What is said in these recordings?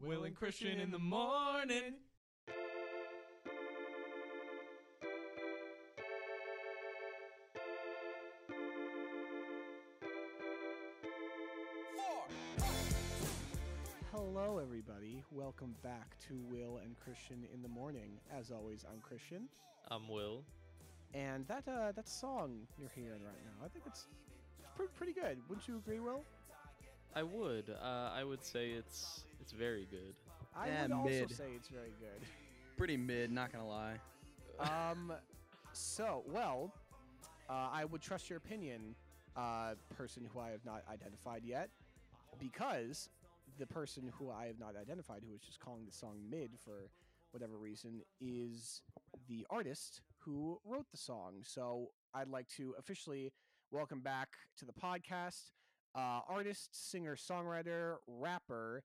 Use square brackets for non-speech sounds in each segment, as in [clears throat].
Will and Christian in the morning. Hello, everybody. Welcome back to Will and Christian in the morning. As always, I'm Christian, I'm Will. and that uh, that song you're hearing right now, I think it's, it's pretty, pretty good. Wouldn't you agree, Will? I would. Uh, I would say it's it's very good. I Yeah, would also mid. say it's very good. [laughs] Pretty mid, not gonna lie. Um, so well, uh, I would trust your opinion, uh, person who I have not identified yet, because the person who I have not identified, who is just calling the song mid for whatever reason, is the artist who wrote the song. So I'd like to officially welcome back to the podcast, uh, artist, singer, songwriter, rapper.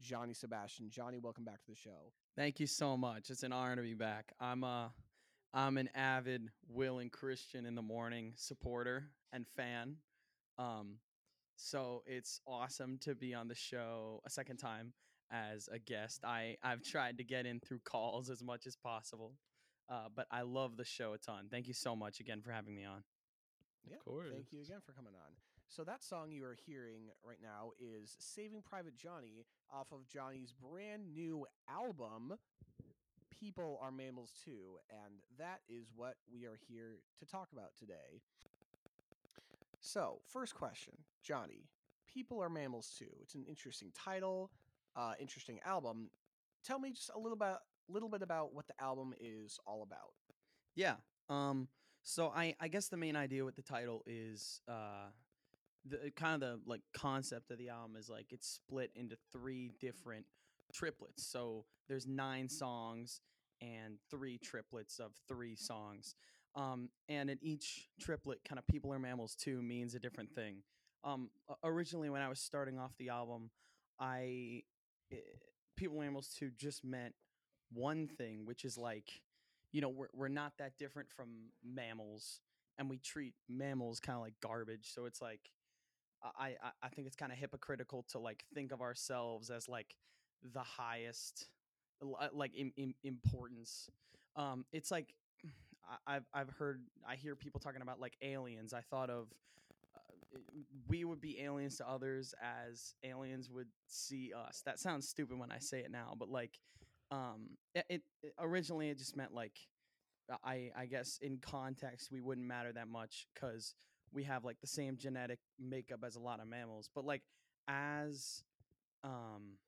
Johnny Sebastian. Johnny, welcome back to the show. Thank you so much. It's an honor to be back. I'm uh I'm an avid Will and Christian in the morning supporter and fan. Um so it's awesome to be on the show a second time as a guest. I I've tried to get in through calls as much as possible. Uh, but I love the show a ton. Thank you so much again for having me on. Yeah, course. Thank you again for coming on. So that song you are hearing right now is Saving Private Johnny off of Johnny's brand new album People Are Mammals Too, and that is what we are here to talk about today. So, first question, Johnny, People Are Mammals Too. It's an interesting title, uh interesting album. Tell me just a little bit little bit about what the album is all about. Yeah. Um. So I I guess the main idea with the title is uh, the kind of the like concept of the album is like it's split into three different triplets. So there's nine songs and three triplets of three songs. Um, and in each triplet, kind of people are mammals too means a different thing. Um, originally when I was starting off the album, I eh, people are mammals too just meant one thing, which is like you know we're, we're not that different from mammals and we treat mammals kind of like garbage so it's like i i, think it's kind of hypocritical to like think of ourselves as like the highest like in, in importance um it's like [sighs] I've I've heard I hear people talking about like aliens. I thought of uh, we would be aliens to others as aliens would see us. That sounds stupid when I say it now, but like um it, it it- originally it just meant like i i guess in context we wouldn't matter that much because we have like the same genetic makeup as a lot of mammals but like as um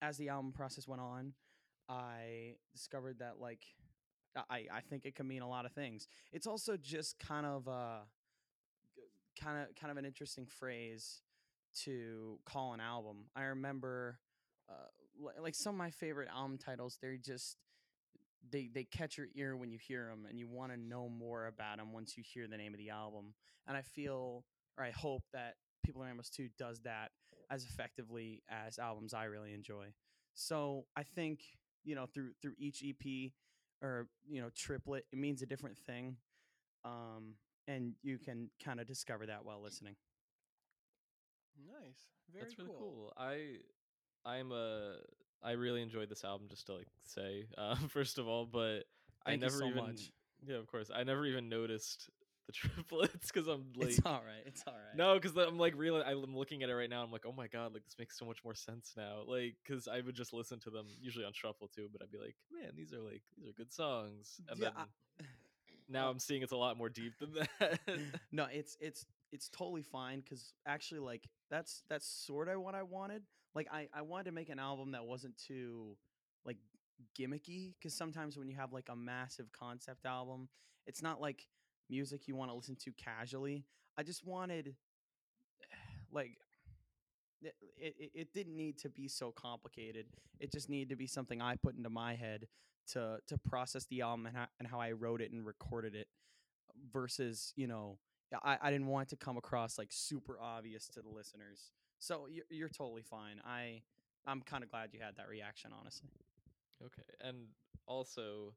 as the album process went on i discovered that like i i think it can mean a lot of things. It's also just kind of uh kind of kind of an interesting phrase to call an album. I remember uh, like some of my favorite album titles they're just they they catch your ear when you hear them and you want to know more about them once you hear the name of the album and i feel or i hope that people are Mammals Too does that as effectively as albums i really enjoy so i think you know through through each ep or you know triplet it means a different thing um and you can kind of discover that while listening Nice. Very That's really cool. I I'm a I really enjoyed this album. Just to like say, [laughs] uh, first of all, but I Thank you never so even much. yeah, of course, I never even noticed the [laughs] triplets because I'm like. it's all right it's all right No, because I'm like really. I'm looking at it right now. I'm like, oh my god, like this makes so much more sense now. Like, because I would just listen to them usually on shuffle too, but I'd be like, man, these are like these are good songs. And Yeah, then I- now I'm seeing it's a lot more deep than [laughs] that. no it's it's it's totally fine because actually like that's that's sort of what i wanted like i i wanted to make an album that wasn't too like gimmicky because sometimes when you have like a massive concept album it's not like music you want to listen to casually. I just wanted [sighs] like it, it, it didn't need to be so complicated. It just needed to be something i put into my head to to process the album and how, and how i wrote it and recorded it versus you know I, I didn't want to come across like super obvious to the listeners so you're, you're totally fine i i'm kind of glad you had that reaction honestly Okay, and also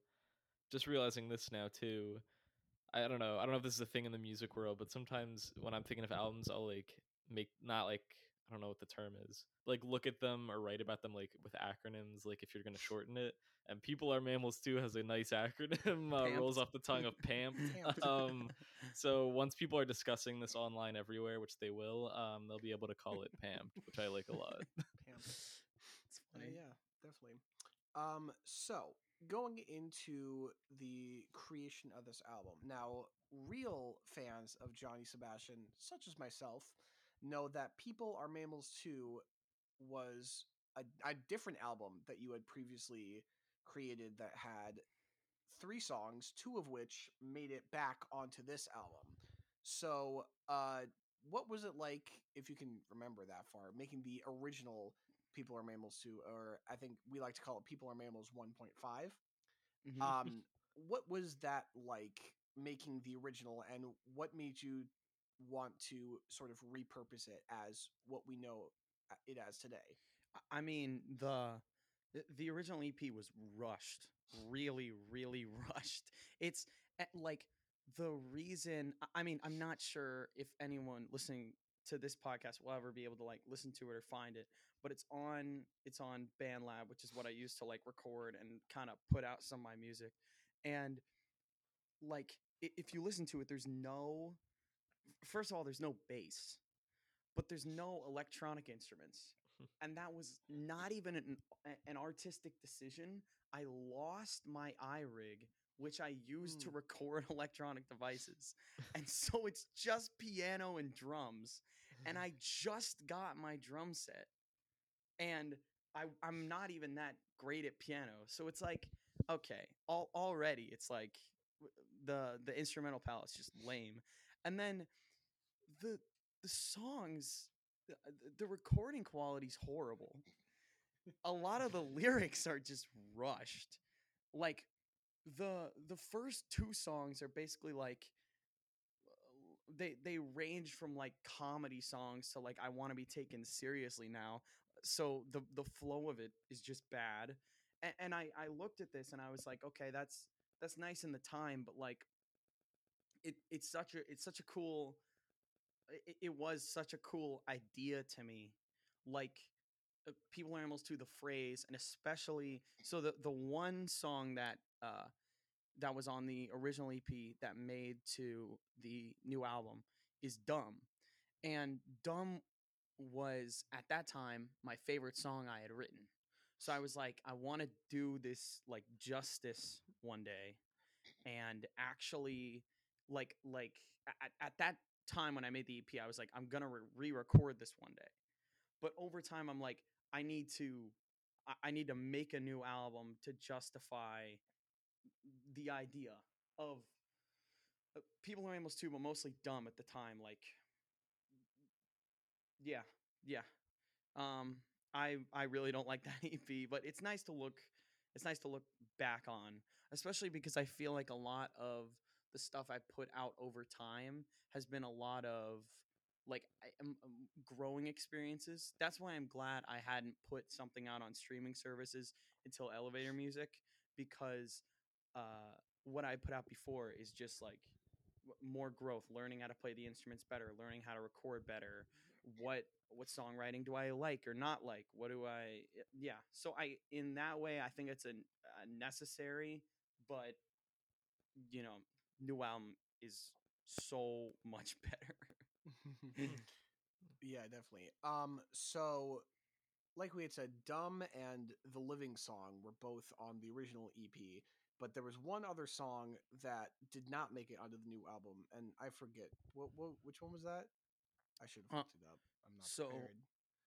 just realizing this now too. I don't know. I don't know if this is a thing in the music world, but sometimes when I'm thinking of albums, I'll like make not like I don't know what the term is. Like look at them or write about them like with acronyms. Like if you're gonna shorten it, and people are mammals too has a nice [laughs] acronym. Uh, rolls off the tongue of PAMP. [laughs] Um, [laughs] so once people are discussing this online everywhere, which they will, um, they'll be able to call it PAMP, which I like a lot. Pam. It's Uh, yeah, definitely. Um, so going into the creation of this album, now real fans of Johnny Sebastian, such as myself, know that "People Are Mammals" Too was a, a different album that you had previously created that had three songs, two of which made it back onto this album. So, uh, what was it like, if you can remember that far, making the original People Are Mammals 2, or I think we like to call it People Are Mammals 1.5? Mhm. Um, what was that like making the original, and what made you want to sort of repurpose it as what we know uh, it as today? I- mean the the- original EP was rushed, really, really [laughs] rushed. It's eh, like the reason. I- mean, I'm not sure if anyone listening to this podcast will ever be able to like listen to it or find it, but it's on it's on BandLab, which is what I use to like record and kind of put out some of my music. And like if you listen to it, there's no first of all, there's no bass, but there's no electronic instruments [laughs] and that was not even an, an artistic decision. I lost my iRig, which I used to Mm. record [laughs] electronic devices, and [laughs] so it's just piano and drums. And I just got my drum set, and I I'm not even that great at piano, so it's like okay, all, already it's like the the instrumental palette's just lame, and then the the songs the, uh, the recording quality's horrible. A lot of the [laughs] lyrics are just rushed. Like the the first two songs are basically like they they range from like comedy songs to like I want to be taken seriously now. So the the flow of it is just bad. And, and I I looked at this and I was like, okay, that's that's nice in the time, but like it it's such a it's such a cool it, it was such a cool idea to me like uh, people are animals to the phrase and especially so the the one song that uh that was on the original ep that made to the new album is dumb and dumb was at that time my favorite song i had written. So i was like i want to do this like justice one day and actually like like at, at that time when I made the EP, I was like, I'm gonna re record this one day. But over time, I'm like, I need to, I, need to make a new album to justify the idea of uh, people are animals too, but mostly dumb at the time. Like, yeah, yeah. Um, I I really don't like [laughs] that EP, but it's nice to look. It's nice to look back on, especially because I feel like a lot of the stuff I put out over time has been a lot of like I, um, um, growing experiences. That's why I'm glad I hadn't put something out on streaming services until Elevator Music because uh, what I put out before is just like more growth, learning how to play the instruments better, learning how to record better. What what songwriting do I like or not like? What do I yeah. So I in that way I think it's a, a necessary but you know new album is so [laughs] much better. [laughs] yeah, definitely. Um, so like we had said, "Dumb" and "The Living Song" were both on the original EP, but there was one other song that did not make it onto the new album, and I forget what, what which one was that. I should have Uh, looked it up. I'm not so- prepared.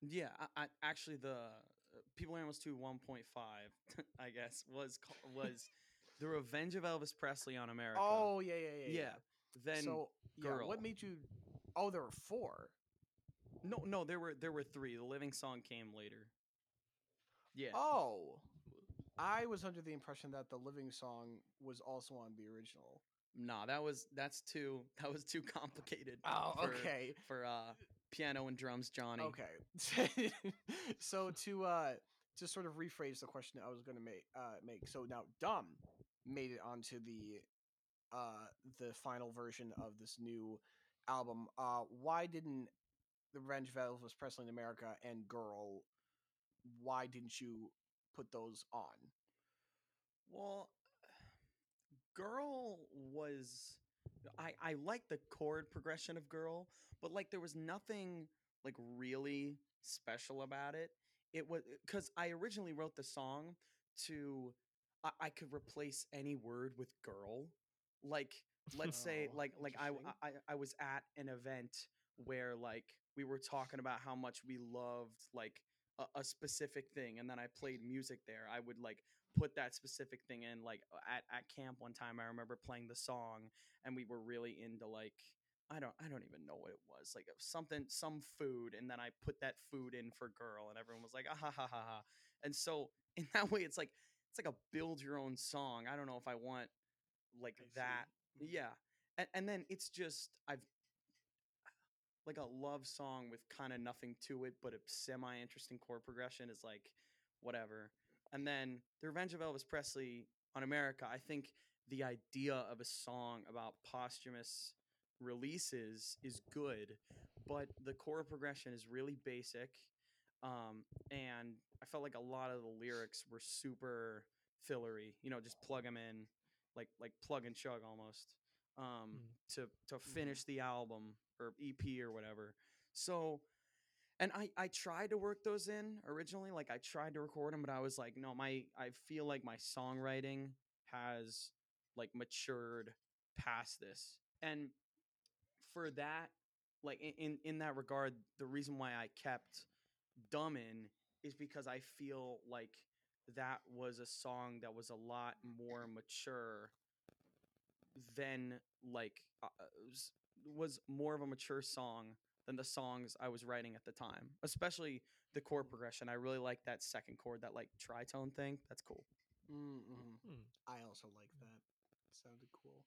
Yeah, I, I actually the uh, People Animals 2 1.5, [laughs] I guess, was was The Revenge of Elvis Presley on America. Oh yeah, yeah, yeah. yeah. Then so yeah, Girl. what made you? Oh, there were four. no, no, there were there were three. The Living Song came later. Yeah. Oh, I was under the impression that the Living Song was also on the original. Nah, that was that's too [laughs] that was too complicated. Oh, for, okay. For uh piano and drums, Johnny. Okay. [laughs] so to uh to sort of rephrase the question I was going to make uh make. So now Dumb made it onto the uh the final version of this new album. Uh why didn't The Revenge of Elvis Presley in America and Girl, why didn't you put those on? Well, Girl was I I like the chord progression of Girl, but like there was nothing like really special about it. It was cuz I originally wrote the song to I, I could replace any word with girl. Like let's say Oh, like like I. I I was at an event where like we were talking about how much we loved like a, a specific thing and then I played music there. I would like put that specific thing in like at, at camp one time I remember playing the song and we were really into like I don't I don't even know what it was like something some food and then I put that food in for girl and everyone was like ah ha ha ha ha and so [laughs] in that way it's like it's like a build your own song I don't know if I want like I that Mhm. yeah and, and then it's just I've [sighs] like a love song with kind of nothing to it but a semi interesting chord progression is like whatever and then the revenge of elvis presley on america i think the idea of a song about posthumous releases is good but the chord progression is really basic um, and i felt like a lot of the lyrics were super fillery you know just plug them in like like plug and chug almost um, Mm. to to finish the album or ep or whatever. So and I, I tried to work those in originally like i tried to record them but i was like no my i feel like my songwriting has like matured past this. And for that like in in, in that regard the reason why i kept dumb in is because i feel like that was a song that was a lot more mature than like uh, uh, was, was more of a mature song than the songs I was writing at the time, especially the chord progression. I really like that second chord, that like tritone thing. That's cool. Mm-hmm. Hmm. I also like that. Sounded cool.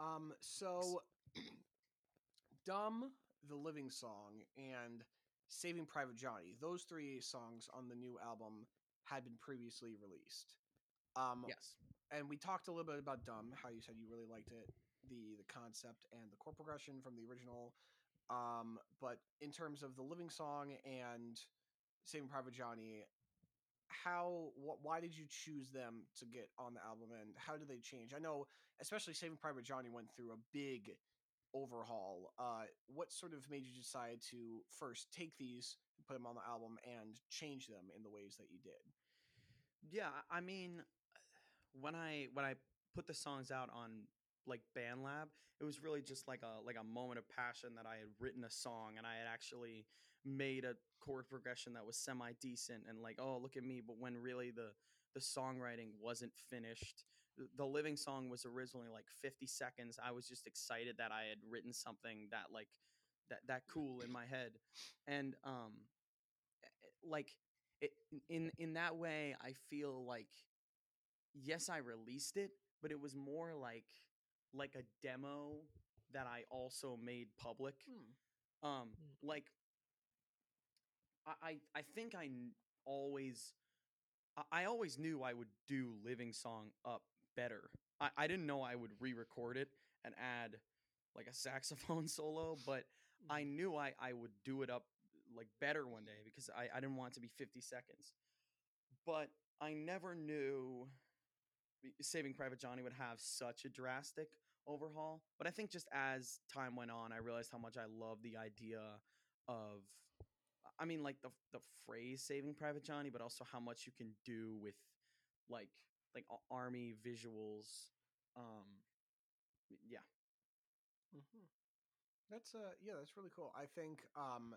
Um, so [clears throat] Dumb, the Living Song, and Saving Private Johnny, those three songs on the new album had been previously released. Um, Yes. and we talked a little bit about Dumb, how you said you really liked it, the the concept and the chord progression from the original. Um, but in terms of the Living Song and Saving Private Johnny, how wh- why did you choose them to get on the album and how did they change? I know especially Saving Private Johnny went through a big overhaul. Uh, what sort of made you decide to first take these, put them on the album, and change them in the ways that you did? Yeah, I mean, when I when I put the songs out on like BandLab, it was really just like a like a moment of passion that I had written a song and I had actually made a chord progression that was semi decent and like oh look at me, but when really the the songwriting wasn't finished. The- living song was originally like 50 seconds. I was just excited that I had written something that like that that cool in my head, and um, eh, eh, like it, in in that way, I feel like yes, I released it, but it was more like like a demo that I also made public. Hmm. Um, Mm. like I I, I think I always I, always knew I would do Living Song up better. I, I didn't know I would re-record it and add like a [laughs] saxophone solo, but I hmm. knew I, I would do it up like better one day because I, I didn't want it to be 50 seconds. But I never knew Saving Private Johnny would have such a drastic overhaul. But I think just as time went on, I realized how much I love the idea of I mean like the the phrase Saving Private Johnny, but also how much you can do with like like army visuals. Um yeah. hmm That's uh yeah, that's really cool. I think um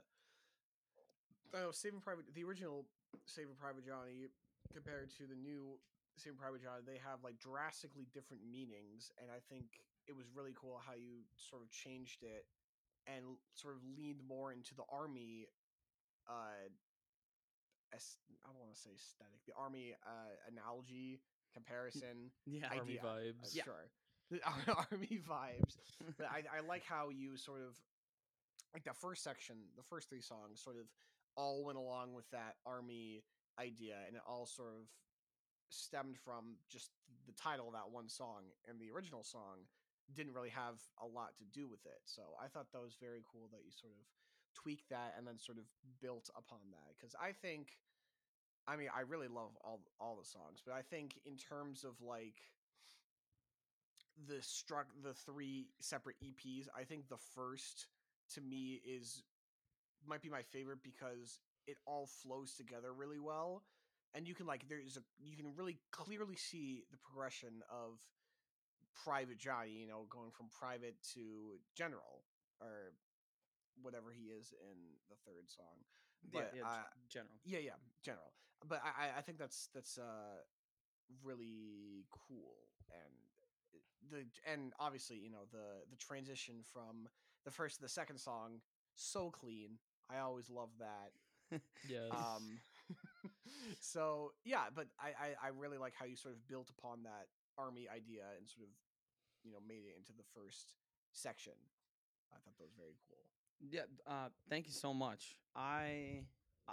know Saving Private the original Saving Private Johnny compared to the new Saving Private Johnny, they have like drastically different meanings, and I think it was really cool how you sort of changed it and sort of leaned more into the army uh I don't want to say aesthetic, the army uh analogy comparison Yeah. Army idea. uh, vibes. Yeah. Sure. The [laughs] army vibes. But I, I like [laughs] how you sort of like the first section, the first three songs sort of all went along with that army idea and it all sort of stemmed from just the title of that one song and the original song didn't really have a lot to do with it. So I thought that was very cool that you sort of tweaked that and then sort of built upon that because I think, I mean, I really love all all the songs, but I think in terms of like the struck the three separate EPs, I think the first to me is might be my favorite because it all flows together really well and you can like there's a you can really clearly see the progression of private johnny you know going from private to general or whatever he is in the third song yeah, but yeah, I- g- general. yeah yeah general but i I- i think that's that's uh really cool and the and obviously you know the the transition from the first to the second song so clean i always love that Yes. um [laughs] so yeah but I, I i really like how you sort of built upon that army idea and sort of you know made it into the first section i thought that was very cool Yeah, uh, thank you so much. I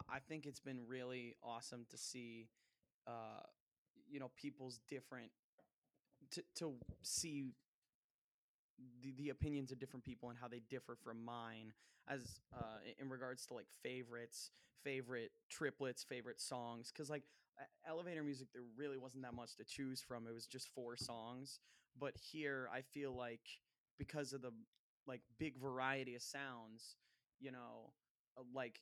I- think it's been really awesome to see, uh, you know, people's different to to see the, the opinions of different people and how they differ from mine as uh, in regards to like favorites, favorite triplets, favorite songs. Because like elevator music, there really wasn't that much to choose from. It was just four songs. But here, I feel like because of the like big variety of sounds, you know, uh, like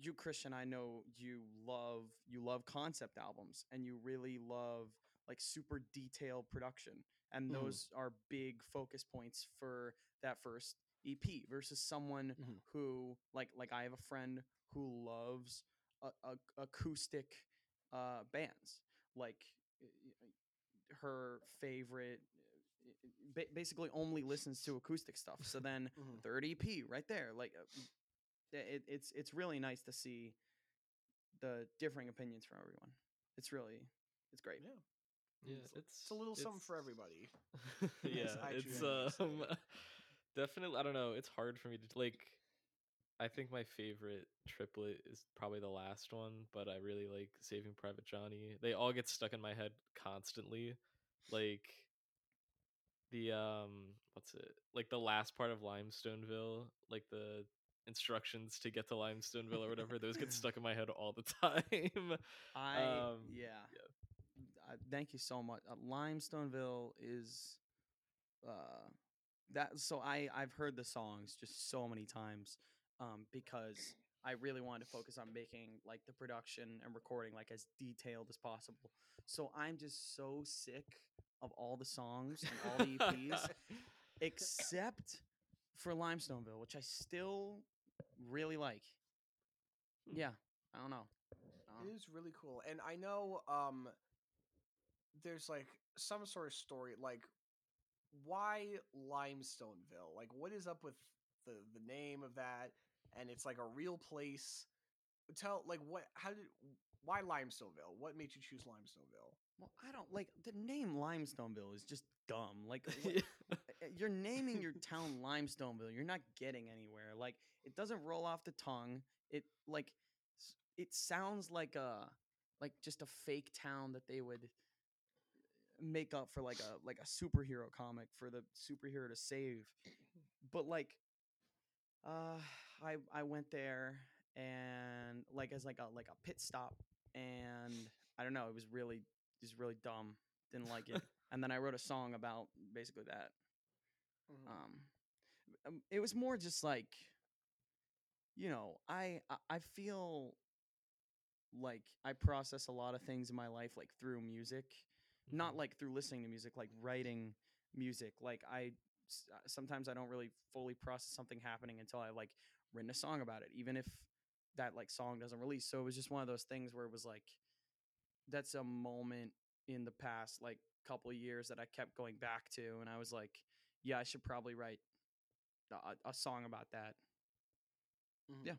you Christian, I know you love you love concept albums and you really love like super detailed production. And Mhm. those are big focus points for that first EP versus someone Mhm. who like like I have a friend who loves a, a, acoustic uh bands. Like her favorite ba- basically only listens to acoustic stuff. So then [laughs] Mhm. third EP right there. Like uh, it, it's it's really nice to see the differing opinions from everyone. It's really it's great. yeah yeah, it's, it's it's a little something for everybody [laughs] [laughs] yeah, it's truly have to um definitely. I don't know. It's hard for me to like. I think my favorite triplet is probably the last one, but I really like Saving Private Johnny. They all get stuck in my head constantly, like the um, what's it? Like the last part of Limestoneville, like the instructions to get to Limestoneville or whatever. Those get [laughs] stuck in my head all the time. [laughs] I Um, yeah. Uh, thank you so much. Uh, Limestoneville is uh that so I I've heard the songs just so many times um because I really wanted to focus on making like the production and recording like as detailed as possible. So I'm just so sick of all the songs and all the EPs [laughs] except for Limestoneville, which I still really like. Hmm. Yeah, I don't know. Don't It know. really cool. And I know um there's like some sort of story like why Limestoneville? Like what is up with the the name of that and it's like a real place. Tell like what how did why Limestoneville? What made you choose Limestoneville? Well, I don't like the name Limestoneville is just dumb. Like [laughs] what- uh, you're naming your town Limestoneville. You're not getting anywhere. Like it doesn't roll off the tongue. It like it sounds like a like just a fake town that they would make up for like a like a superhero comic for the superhero to save. But like uh I I went there and like as like a like a pit stop and I don't know, it was really just really dumb. Didn't like it. [laughs] and then I wrote a song about basically that. Mhm. Um, um, it was more just like, you know, I I- feel like I process a lot of things in my life like through music, not Mhm. like through listening to music, like writing music. Like I uh, sometimes I don't really fully process something happening until I like written a song about it, even if that like song doesn't release. So it was just one of those things where it was like, that's a moment in the past like couple of years that I kept going back to, and I was like, yeah, I should probably write a, a song about that. Mhm. yeah.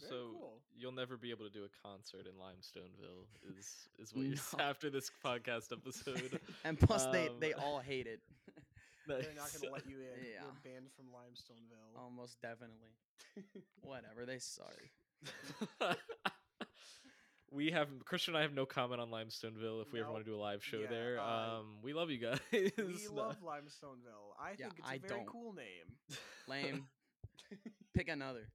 Very so cool. you'll never be able to do a concert in Limestoneville, is is what [laughs] you're s- after this podcast episode. [laughs] and plus, they they Um, all hate it. [laughs] They're not going to let you in. Yeah. You're banned from Limestoneville. Almost definitely. Whatever. They suck. We have Christian and I have no comment on Limestoneville if we ever want to do a live show Yeah, there. uh, um we love you guys. [laughs] we love Limestoneville. I Yeah, think it's a I very don't. cool name. [laughs] Lame. [laughs] Pick another.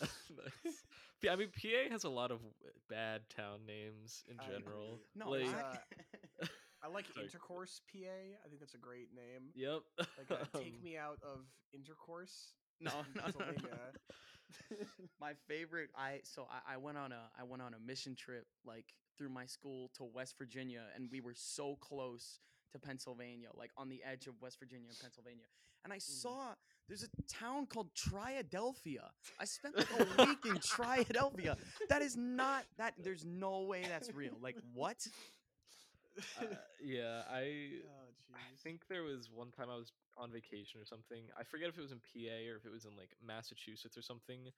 nice. P- I mean, PA has a lot of bad town names in general. agree. No, like, I- I like Sorry. intercourse PA. I think that's a great name. yep. Like uh, take Um, me out of intercourse. no, no, no, no. [laughs] My favorite. I so I, I went on a I went on a mission trip like through my school to West Virginia, and we were so close to Pennsylvania, like on the edge of West Virginia and Pennsylvania. And I mm. saw there's a town called Triadelphia. I spent like a week in [laughs] Triadelphia. That is not that. There's no way that's real. Like what? Uh, [laughs] yeah, I oh, I think there was one time I was on vacation or something. I forget if it was in PA or if it was in like Massachusetts or something.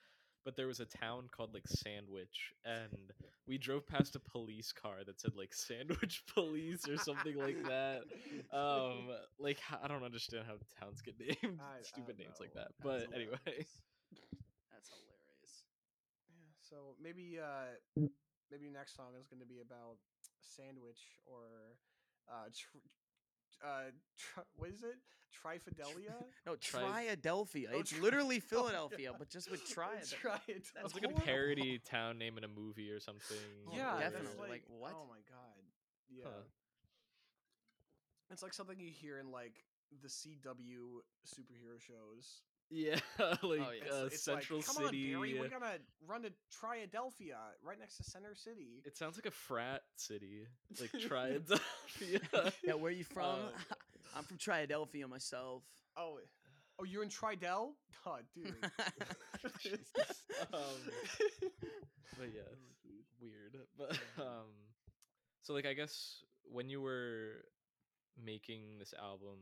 But there was a town called like Sandwich, and we drove past a police car that said like Sandwich Police or something like that. [laughs] Um, like I don't understand how towns get [laughs] named I- I stupid don't names like that. That's But anyway. That's hilarious. Yeah, so maybe uh maybe next song is going to be about sandwich or uh tr- uh tr- what is it? Trifidelia? No, Tri- Triadelphia. Oh, it's Tri- literally [laughs] oh, Philadelphia, yeah. but just with Triad. Triad. it's like a parody town name in a movie or something. Oh, Yeah, definitely. Like, Like, what? Oh my god. Yeah. Huh. It's like something you hear in like the CW superhero shows. Yeah, [laughs] like yeah. uh, It's Central like, Come City. on, Barry, we're gonna run to Triadelphia, right next to Center City. It sounds like a frat city, like [laughs] Triadelphia. Yeah, where are you [laughs] from? Um, I'm from Triadelphia myself. Oh, oh, you're in Tridel? Oh, dude. um, but yeah, weird. But um, so like I guess when you were making this album,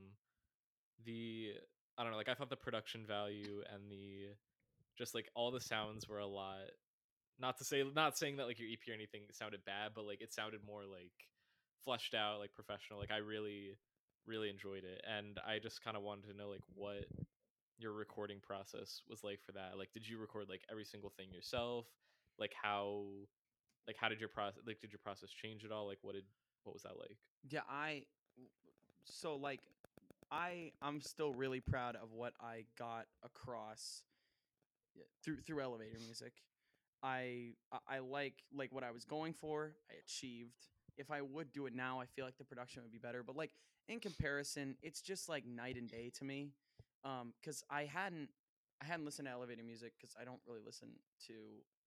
the I don't know, like I thought the production value and the just like all the sounds were a lot. Not to say, not saying that like your EP or anything sounded bad, but like it sounded more like fleshed out, like professional. Like I really, really enjoyed it, and I just kind of wanted to know like what your recording process was like for that. Like, did you record like every single thing yourself? Like how, like how did your process? Like, did your process change at all? Like, what did what was that like? Yeah, I so like I I'm still really proud of what I got across through through elevator music. I I- like like what I was going for. I achieved. If I would do it now, I feel like the production would be better. But like in comparison, it's just like night and day to me. Um, because I hadn't I hadn't listened to elevator music because I don't really listen to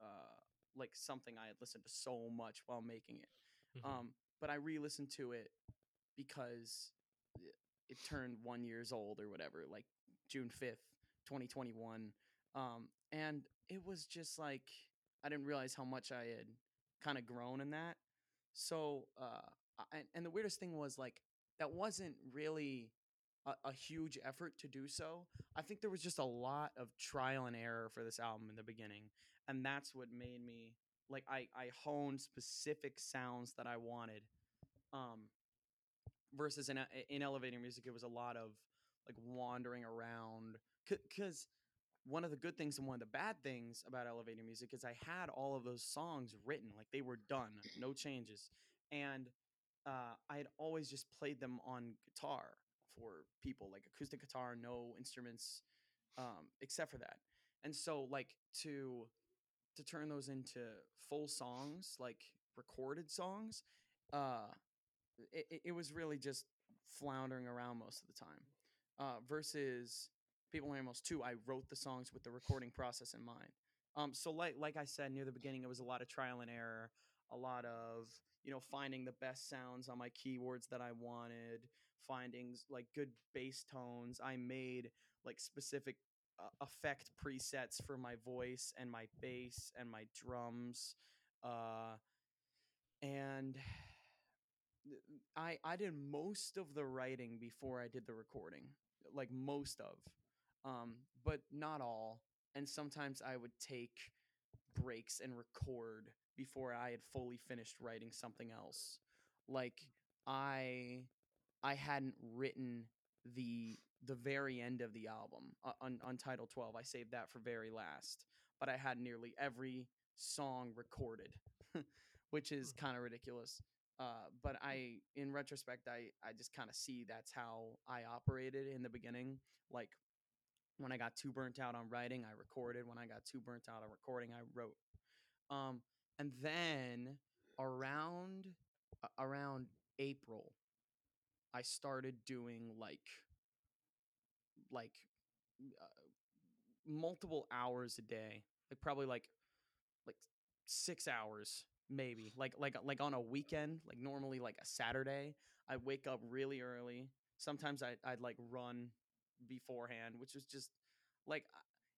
uh like something I had listened to so much while making it. Mhm. Um, but I re-listened to it because it- turned one years old or whatever, like June fifth, twenty twenty one. Um, and it was just like I didn't realize how much I had kind of grown in that. So, uh, and- and the weirdest thing was like that wasn't really a, a huge effort to do so. I think there was just a lot of trial and error for this album in the beginning, and that's what made me like I I honed specific sounds that I wanted. Um, versus in e- in elevator music, it was a lot of like wandering around because one of the good things and one of the bad things about elevator music is I had all of those songs written, like they were done, no changes, and uh, I had always just played them on guitar for people, like acoustic guitar, no instruments, um, except for that. And so, like to to turn those into full songs, like recorded songs, uh, it, it- was really just floundering around most of the time. Uh, versus People in Animals 2, I wrote the songs with the recording process in mind. Um, so like like I said near the beginning, it was a lot of trial and error, a lot of you know finding the best sounds on my keywords that I wanted, finding like good bass tones. I made like specific uh, effect presets for my voice and my bass and my drums, uh, and I I did most of the writing before I did the recording, like most of, um, but not all. And sometimes I would take breaks and record before I had fully finished writing something else. Like I I hadn't written the the very end of the album uh, on on title 12. I saved that for very last, but I had nearly every song recorded, [laughs] which is kind of ridiculous. Uh, but I, in retrospect, I, I just kind of see that's how I operated in the beginning. Like when I got too burnt out on writing, I recorded. When I got too burnt out on recording, I wrote. Um, and then around a- around April, I started doing like like uh, multiple hours a day, like probably like like six hours maybe, like like like on a weekend, like normally like a Saturday. I wake up really early. Sometimes I I'd like run beforehand, which was just like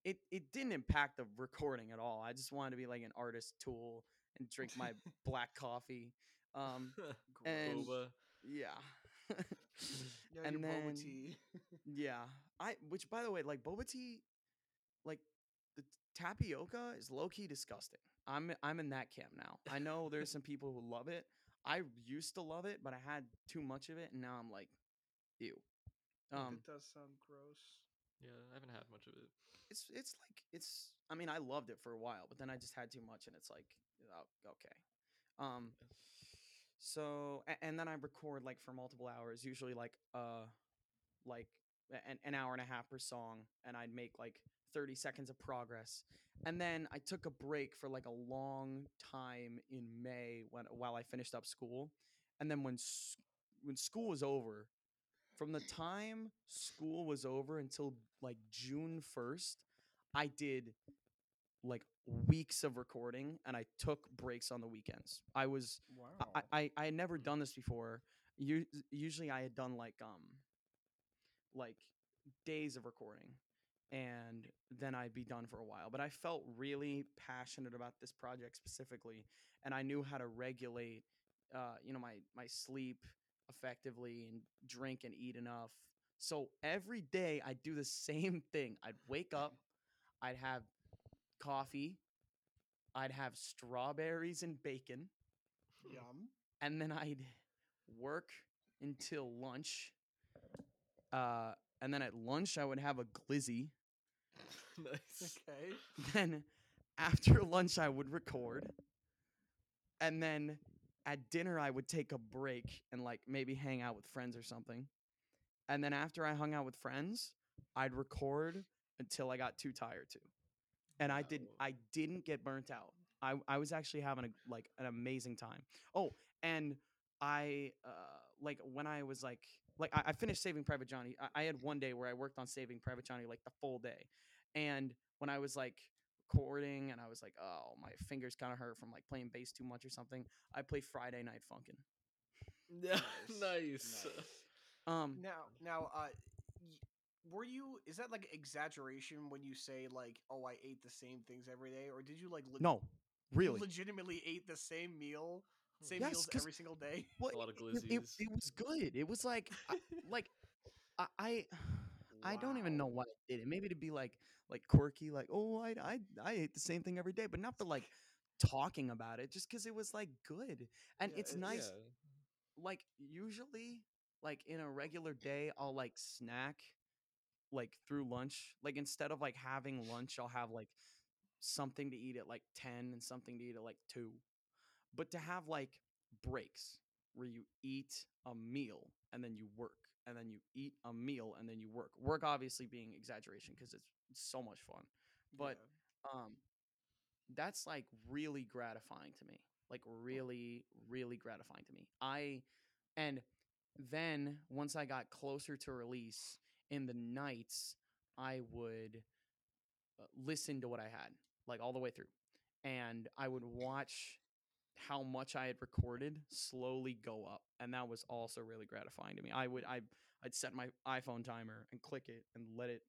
it it didn't impact the recording at all. I just wanted to be like an artist tool and drink my black coffee. Um, [laughs] and- yeah. [laughs] [laughs] And then- tea. Yeah, I which by the way, like boba tea, like tapioca is low key disgusting. I'm I'm in that camp now. I know there's some people who love it. I used to love it, but I had too much of it, and now I'm like, ew. Um, it does sound gross. Yeah, I haven't had much of it. it's it's like it's. I mean, I loved it for a while, but then I just had too much, and it's like, oh, okay. Um, so and then I record like for multiple hours, usually like uh, like an, an hour and a half per song, and I'd make like 30 seconds of progress. And then I took a break for like a long time in May when while I finished up school. And then when when school was over, from the time school was over until like June 1st, I did like weeks of recording and I took breaks on the weekends. I was Wow. I, I I had never done this [clears throat] before. U- usually I had done like um like days of recording and then I'd be done for a while. But I felt really passionate about this project specifically and I knew how to regulate uh you know my my sleep effectively and drink and eat enough. So every day I'd do the [laughs] same thing. I'd wake up, I'd have coffee, I'd have strawberries and bacon Yum. and then I'd work until lunch. Uh, and then at lunch I would have a glizzy. [laughs] nice. Okay. [laughs] Then after lunch I would record. And then at dinner I would take a break and like maybe hang out with friends or something. And then after I hung out with friends, I'd record until I got too tired to. And I did Wow. I didn't get burnt out. I I was actually having a like an amazing time. Oh, and I uh like when I was like like I, I finished Saving Private Johnny. I, I had one day where I worked on Saving Private Johnny like the full day, and when I was like recording and I was like, oh my fingers kind of hurt from like playing bass too much or something. I play Friday Night Funkin'. Yeah, [laughs] [laughs] Nice. nice. Um, Now, now, uh, were you? Is that like exaggeration when you say like, "Oh, I ate the same things every day," or did you like? Le- no, really. legitimately ate the same meal, same Yes, meals 'cause- every single day. Well, A lot of it- it, it, it was good. It was like, I, like, I, I, I don't even know Wow. why I did it. Maybe to be like, like quirky, like, oh, I, I, I ate the same thing every day, but not for like talking about it, just because it was like good. And Yeah, it's it- nice. Yeah. Like usually, like in a regular day, I'll like snack, like through lunch. Like instead of like having lunch, I'll have like something to eat at like ten and something to eat at like two. But to have like breaks where you eat a meal and then you work and then you eat a meal and then you work. Work obviously being exaggeration because it's, it's so much fun. But um that's like really gratifying to me. Like really really gratifying to me. I and then once I got closer to release in the nights I would uh, listen to what I had like all the way through and I would [laughs] watch how much I had recorded slowly go up, and that was also really gratifying to me. I would I I'd set my iPhone timer and click it and let it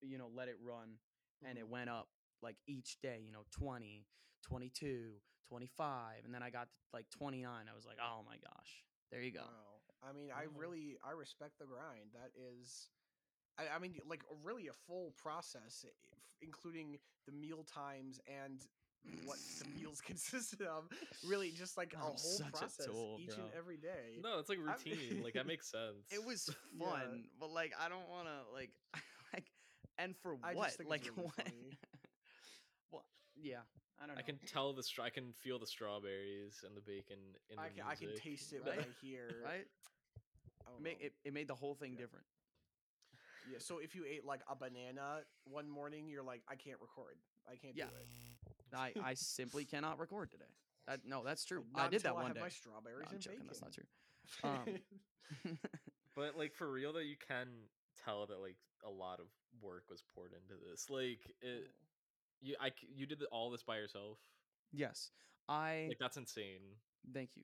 you know let it run and it mm-hmm. went up like each day you know 20 22 25 and then i got to like 29 i was like oh my gosh there you go Wow. I mean, I really I respect the grind. That is, I, I mean, like really a full process, including the meal times and what the meals [laughs] consisted of. Really, just like a I'm whole such a process tool, each and every day. No, it's like I'm- routine. like that makes [laughs] sense. it was [laughs] Yeah. fun but like i don't want to like like and for I just what think like it's really what well yeah i don't know I can tell the stra- I can feel the strawberries and the bacon in the I can, I can taste it Right? here. right oh, I it don't made, know. it, it made the whole thing Yeah. different Yeah. So if you ate like a banana one morning, you're like, I can't record. I can't Yeah. do it. I, I [laughs] simply cannot record today. That, no, that's true. Not I did that until I one have day. my No, I'm and joking. bacon. That's not true. Um, [laughs] [laughs] But like for real though, you can tell that like a lot of work was poured into this. Like it, you, I, c- you did all this by yourself. yes, I Like that's insane. Thank you.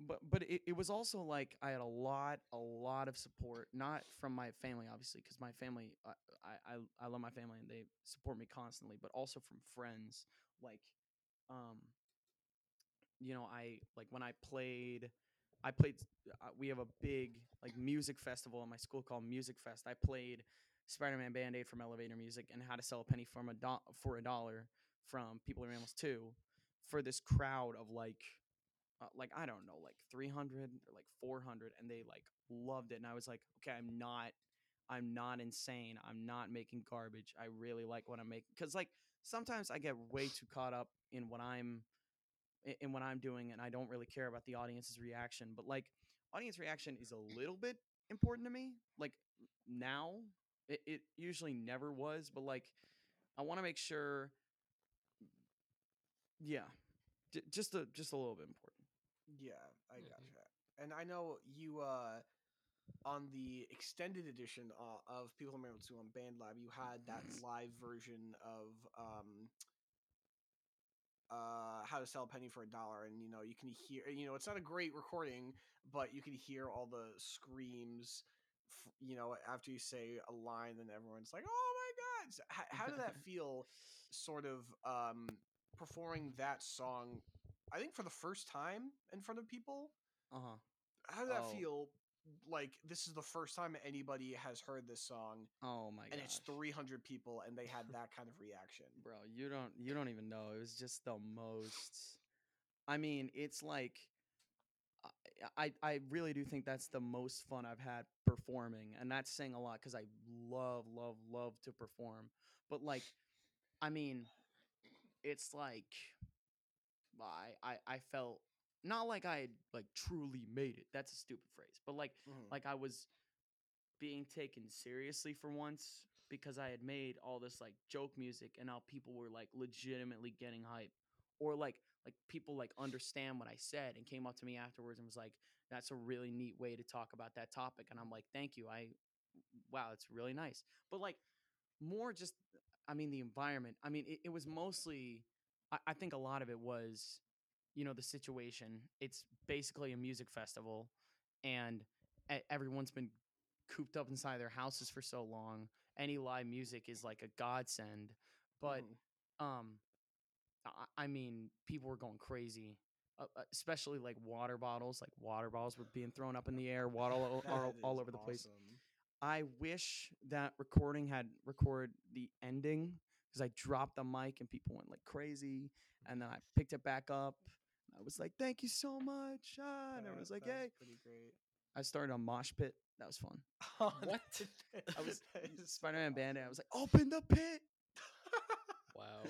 But but it, it was also like I had a lot a lot of support, not from my family obviously, because my family I, I I I love my family and they support me constantly, but also from friends. Like, um, you know, I like when I played, I played. Uh, we have a big like music festival in my school called Music Fest. I played Spider-Man Band Aid from Elevator Music and How to Sell a Penny from a do- for a dollar from People Are Mammals Too for this crowd of like uh, like I don't know, like 300 or like 400 and they like loved it and I was like, okay, I'm not I'm not insane. I'm not making garbage. I really like what I'm making cuz like sometimes I get way too caught up in what I'm in what I'm doing and I don't really care about the audience's reaction, but like audience reaction is a little bit important to me. Like now, it, it usually never was, but like I want to make sure yeah, j- just a just a little bit important. Yeah, I Mhm. gotcha. And I know you uh on the extended edition uh, of People Are Mammals Too on BandLab, you had that live version of um uh how to sell a penny for a dollar and you know you can hear you know it's not a great recording but you can hear all the screams f- you know after you say a line and everyone's like oh my god So how, how did that [laughs] feel sort of um performing that song i think for the first time in front of people Uh-huh. how did that Oh. feel like this is the first time anybody has heard this song Oh my god. and it's 300 people and they had [laughs] that kind of reaction Bro, you don't you don't even know. It was just the most I mean, it's like I, I I really do think that's the most fun I've had performing, and that's saying a lot because I love, love, love to perform. But like, I mean, it's like I I, I felt not like I had like truly made it. That's a stupid phrase, but like Mhm. like I was being taken seriously for once because I had made all this like joke music and now people were like legitimately getting hype or like like people like understand what I said and came up to me afterwards and was like that's a really neat way to talk about that topic and I'm like thank you I wow it's really nice but like more just I mean the environment I mean it, it was mostly I, I think a lot of it was you know the situation it's basically a music festival and everyone's been cooped up inside their houses for so long any live music is like a godsend but Mhm. um I, I mean people were going crazy uh, uh, especially like water bottles like water bottles were being thrown up in the air water all, [laughs] all, all over the place. I wish that recording had record the ending because I dropped the mic and people went like crazy, and then I picked it back up. I was like, "Thank you so much," ah, and That- I was like, that "Yay!" pretty great I started a mosh pit. That was fun. [laughs] What? I was That is so Spider-Man Band-Aid. I was like, "Open the pit!" [laughs] Wow.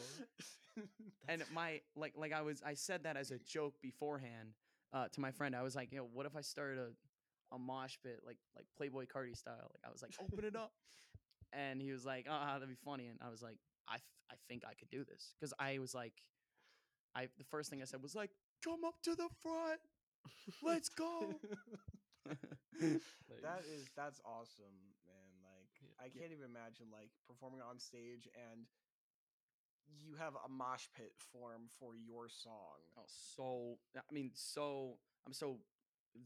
and my like like I was I said that as a [laughs] joke beforehand uh, to my friend. I was like, "Yo, what if I started a a mosh pit like like Playboi Carti style?" Like I was like, "Open it up," and he was like, "Ah, that'd be funny." And I was like, "I th- I think I could do this," because I was like, I the first thing I said was like, "Come up to the front, let's go." [laughs] [laughs] that [laughs] is that's awesome, man. Like Yeah. I can't even imagine like performing on stage and you have a mosh pit form for your song. oh, so I mean, so I'm so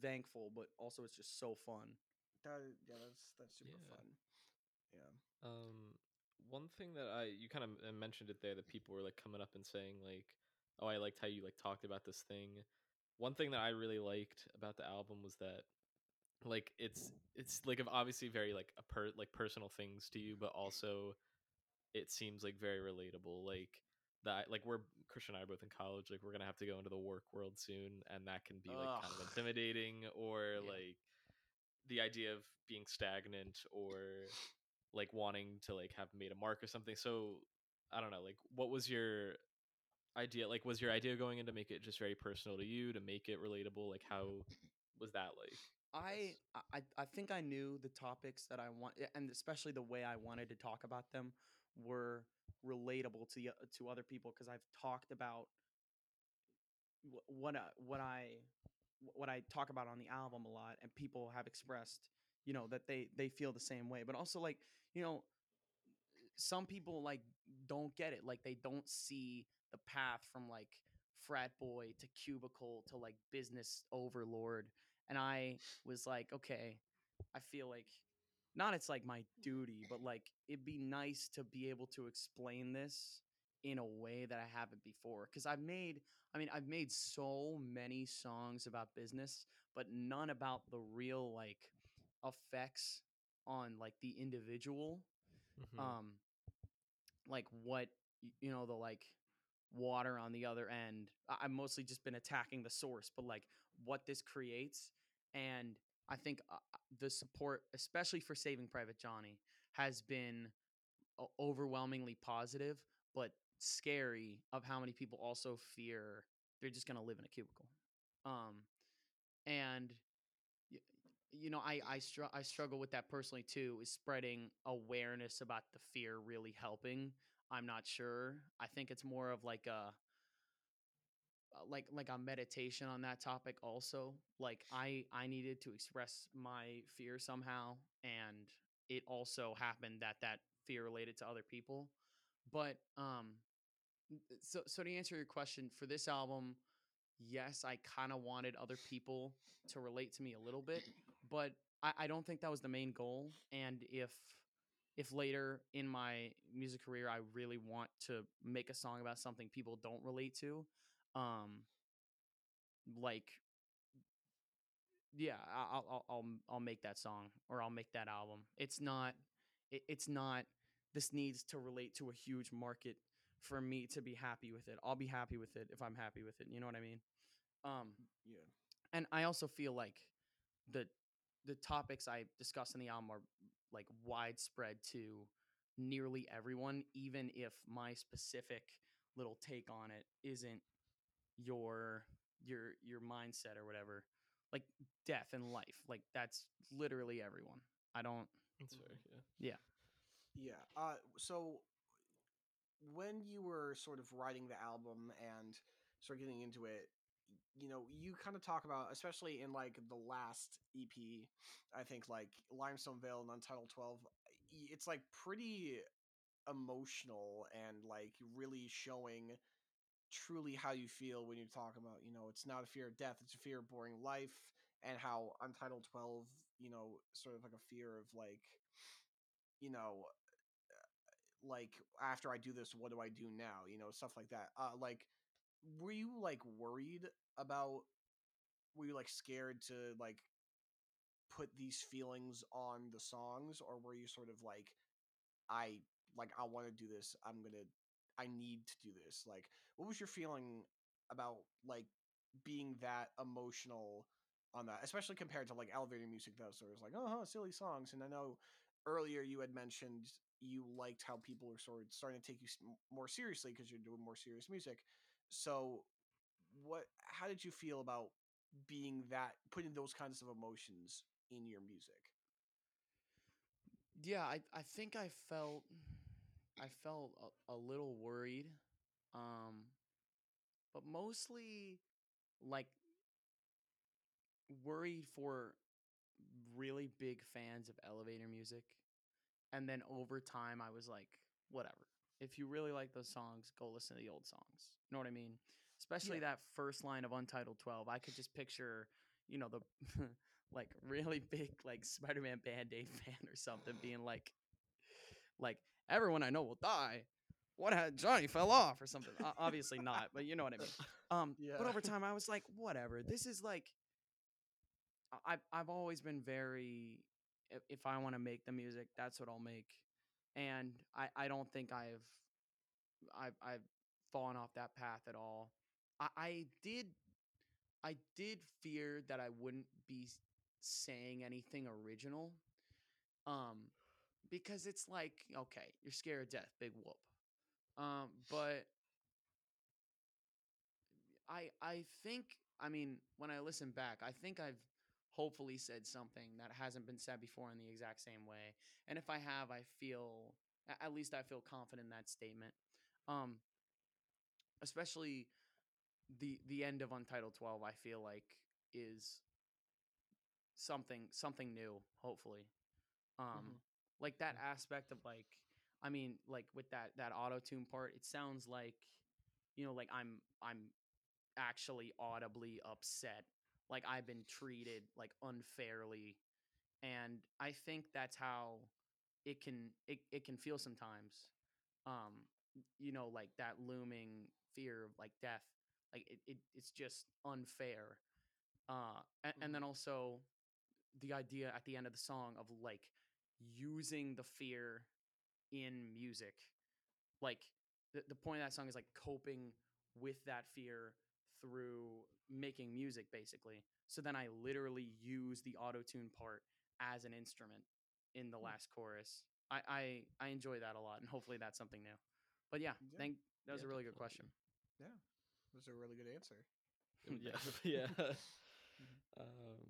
thankful, but also it's just so fun. That yeah, that's that's super Yeah. fun. Yeah. Um, one thing that I you kind of uh, mentioned it there that people were like coming up and saying like, "Oh, I liked how you like talked about this thing." One thing that I really liked about the album was that like it's it's like obviously very like a per like personal things to you, but also it seems like very relatable. Like that like we're Christian and I are both in college, like we're gonna have to go into the work world soon, and that can be like kind of intimidating or Yeah. like the idea of being stagnant or like wanting to like have made a mark or something. So I don't know, like what was your idea? Like was your idea going in to make it just very personal to you, to make it relatable? Like how was that like? I, I I think I knew the topics that I want, and especially the way I wanted to talk about them were relatable to to other people because I've talked about uh, what I, what I what I talk about on the album a lot, and people have expressed, you know, that they they feel the same way. But also, like, you know, some people like don't get it, like they don't see the path from like frat boy to cubicle to like business overlord and I was like, okay, I feel like not it's like my duty, but like it'd be nice to be able to explain this in a way that I haven't before. Cause I've made, I mean, I've made so many songs about business, but none about the real like effects on like the individual. Mhm. Um, like what, you know, the like water on the other end. I've mostly just been attacking the source, but like what this creates. And I think uh, uh, the support, especially for Saving Private Johnny, has been overwhelmingly positive, but scary of how many people also fear they're just going to live in a cubicle. Um, and you know, I I, str- I struggle with that personally too. Is spreading awareness about the fear really helping? I'm not sure. I think it's more of like a uh, like like a meditation on that topic also like i i needed to express my fear somehow and it also happened that that fear related to other people but um so so to answer your question for this album yes i kind of wanted other people to relate to me a little bit but I, I don't think that was the main goal and if if later in my music career i really want to make a song about something people don't relate to um like yeah I'll, I'll i'll i'll make that song or i'll make that album. It's not it, it's not this needs to relate to a huge market for me to be happy with it. I'll be happy with it if i'm happy with it you know what i mean? Um Yeah. and i also feel like the the topics i discuss in the album are like widespread to nearly everyone even if my specific little take on it isn't your your your mindset or whatever like death and life like that's literally everyone i don't That's fair. Yeah. Yeah. Uh, so when you were sort of writing the album and sort of getting into it, y- you know, you kind of talk about, especially in like the last EP, I think like Limestone Vale and Untitled 12, it's like pretty emotional and like really showing truly how you feel when you're talking about, you know, it's not a fear of death, it's a fear of boring life and how Untitled 12, you know, sort of like a fear of like, you know, like after I do this, what do I do now? You know, stuff like that. Uh, like, were you like worried about? Were you like scared to like put these feelings on the songs, or were you sort of like, I like I want to do this. I'm gonna. I need to do this. Like, what was your feeling about like being that emotional on that, especially compared to like elevator music that was sort of like, oh, huh, silly songs. And I know earlier you had mentioned you liked how people are sort of starting to take you more seriously because you're doing more serious music. So, what? How did you feel about being that putting those kinds of emotions in your music? yeah i i think i felt i felt a, a little worried um but mostly like worried for really big fans of elevator music and then over time i was like whatever if you really like those songs go listen to the old songs you know what i mean? Especially that first line of untitled 12 i could just picture you know the [laughs] like really big like spider-man band-aid fan or something being like like everyone i know will die. What had johnny fell off or something O- obviously not but you know what i mean? Um but over time i was like whatever this is like I- I've I've always been very if I want to make the music, that's what I'll make, and I I don't think I've I've I've fallen off that path at all. I I did I did fear that I wouldn't be saying anything original, um, because it's like okay, you're scared of death, big whoop, um, but I I think I mean when I listen back, I think I've hopefully said something that hasn't been said before in the exact same way. And if I have, I feel at least I feel confident in that statement. Um especially the the end of Untitled 12 I feel like is something something new, hopefully. Um like that aspect of like I mean like with that that auto tune part, it sounds like you know like I'm I'm actually audibly upset like I've been treated like unfairly and I think that's how it can it, it can feel sometimes um you know like that looming fear of like death like it, it it's just unfair uh and, and then also the idea at the end of the song of like using the fear in music like the, the point of that song is like coping with that fear through making music basically so then i literally use the auto tune part as an instrument in the last chorus I, I i enjoy that a lot and hopefully that's something new but yeah, Yeah. thank that was Yeah, a really good question Yeah, that was a really good answer. [laughs] yeah, [laughs] yeah. um,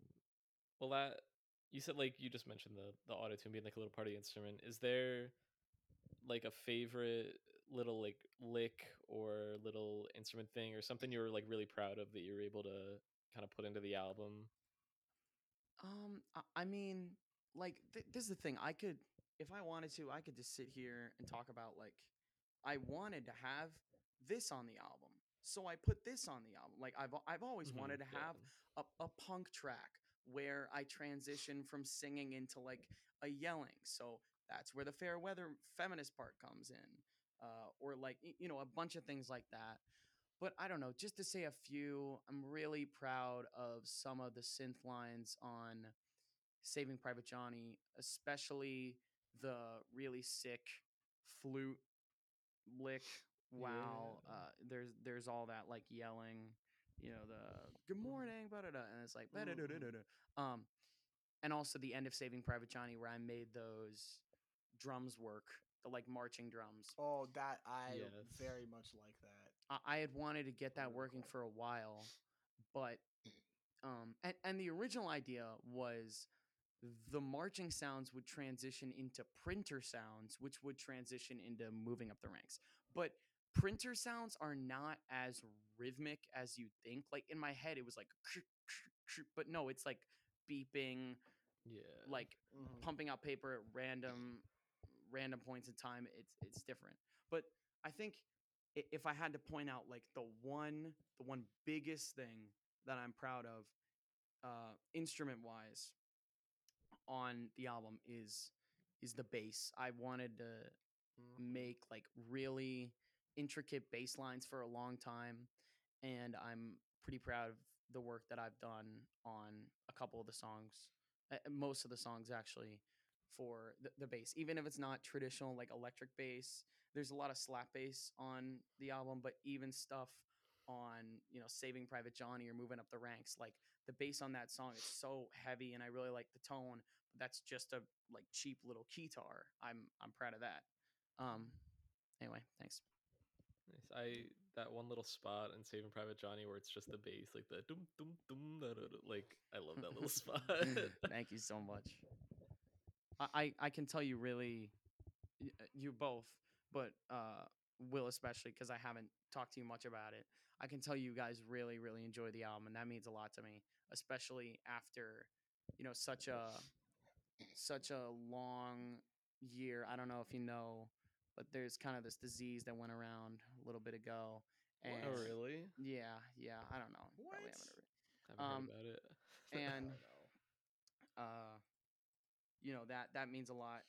well, that you said like you just mentioned the the auto tune being like a little party instrument. Is there like a favorite little like lick or little instrument thing or something you were like really proud of that you were able to kind of put into the album? Um, I, mean, like th- this is the thing. I could, if I wanted to, I could just sit here and talk about like, I wanted to have this on the album, so I put this on the album. Like I've I've always Mhm, wanted to yeah. have a, a punk track where I transition from singing into like a yelling. So that's where the fair weather feminist part comes in, uh, or like you know a bunch of things like that. But I don't know, just to say a few, I'm really proud of some of the synth lines on Saving Private Johnny, especially the really sick flute lick. Wow, Yeah. uh, there's there's all that like yelling, you know, the good morning, da da, and it's like Mhm. Um, and also the end of Saving Private Johnny where I made those drums work, the like marching drums. Oh, that I Yes. very much like that. I, I had wanted to get that working for a while, but um, and and the original idea was the marching sounds would transition into printer sounds, which would transition into moving up the ranks. But printer sounds are not as rhythmic as you think. Like in my head, it was like, but no, it's like beeping, Yeah. like Mhm. pumping out paper at random random points in time it's it's different but i think if i had to point out like the one the one biggest thing that i'm proud of uh instrument wise on the album is is the bass i wanted to Mhm. make like really intricate bass lines for a long time and i'm pretty proud of the work that i've done on a couple of the songs most of the songs actually for the, the bass even if it's not traditional like electric bass there's a lot of slap bass on the album but even stuff on you know saving private johnny or moving up the ranks like the bass on that song is so heavy and i really like the tone but that's just a like cheap little keytar i'm i'm proud of that um anyway thanks Nice. I that one little spot in Saving Private Johnny where it's just the bass, like the dum dum dum, da, da, da, like I love that little [laughs] spot. Thank you so much. I, I I can tell you really, y- uh, you both, but uh, Will especially because I haven't talked to you much about it. I can tell you guys really really enjoy the album, and that means a lot to me, especially after you know such a such a long year. I don't know if you know, but there's kind of this disease that went around a little bit ago. And oh really? Yeah, yeah. I don't know. Probably What? haven't heard- Haven't Um, heard about it. [laughs] and I uh you know that that means a lot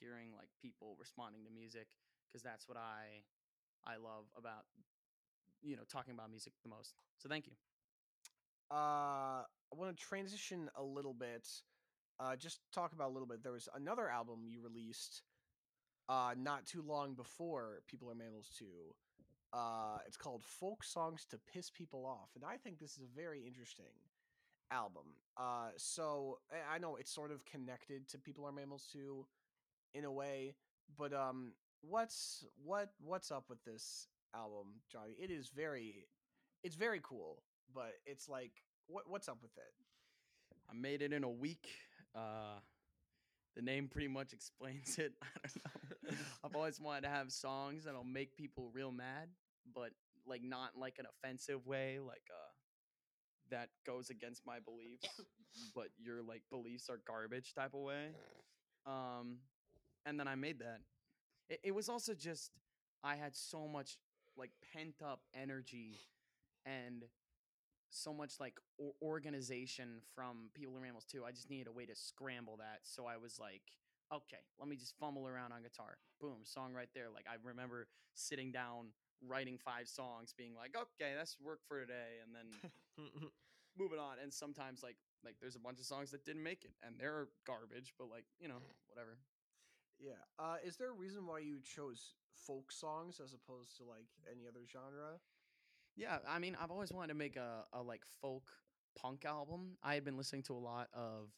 hearing like people responding to music because that's what i i love about you know talking about music the most so thank you Uh, I want to transition a little bit. Uh, just talk about a little bit. There was another album you released, uh, not too long before People Are Mammals Too. Uh, it's called Folk Songs to Piss People Off, and I think this is a very interesting album. Uh, so I- I know it's sort of connected to People Are Mammals Too, in a way, but um, what's what what's up with this album, Johnny? It is very, it's very cool, but it's like What what's up with it? I made it in a week. Uh, the name pretty much [laughs] explains it. I don't know. I've always wanted to have songs that'll make people real mad, but like not in like an offensive way, like uh that goes against my beliefs, [coughs] but your like beliefs are garbage type of way. Um, and then I made that. It, it was also just I had so much like pent up energy and so much like o- organization from People Are Mammals too. I just needed a way to scramble that. So I was like, okay, let me just fumble around on guitar. Boom, song right there. Like I remember sitting down, writing five songs, being like, okay, that's work for today, and then [laughs] moving on. And sometimes like like there's a bunch of songs that didn't make it, and they're garbage, but like you know [sighs] whatever. Yeah. Uh, is there a reason why you chose folk songs as opposed to like any other genre? Yeah, I mean, I've always wanted to make a, a like folk punk album. I had been listening to a lot of,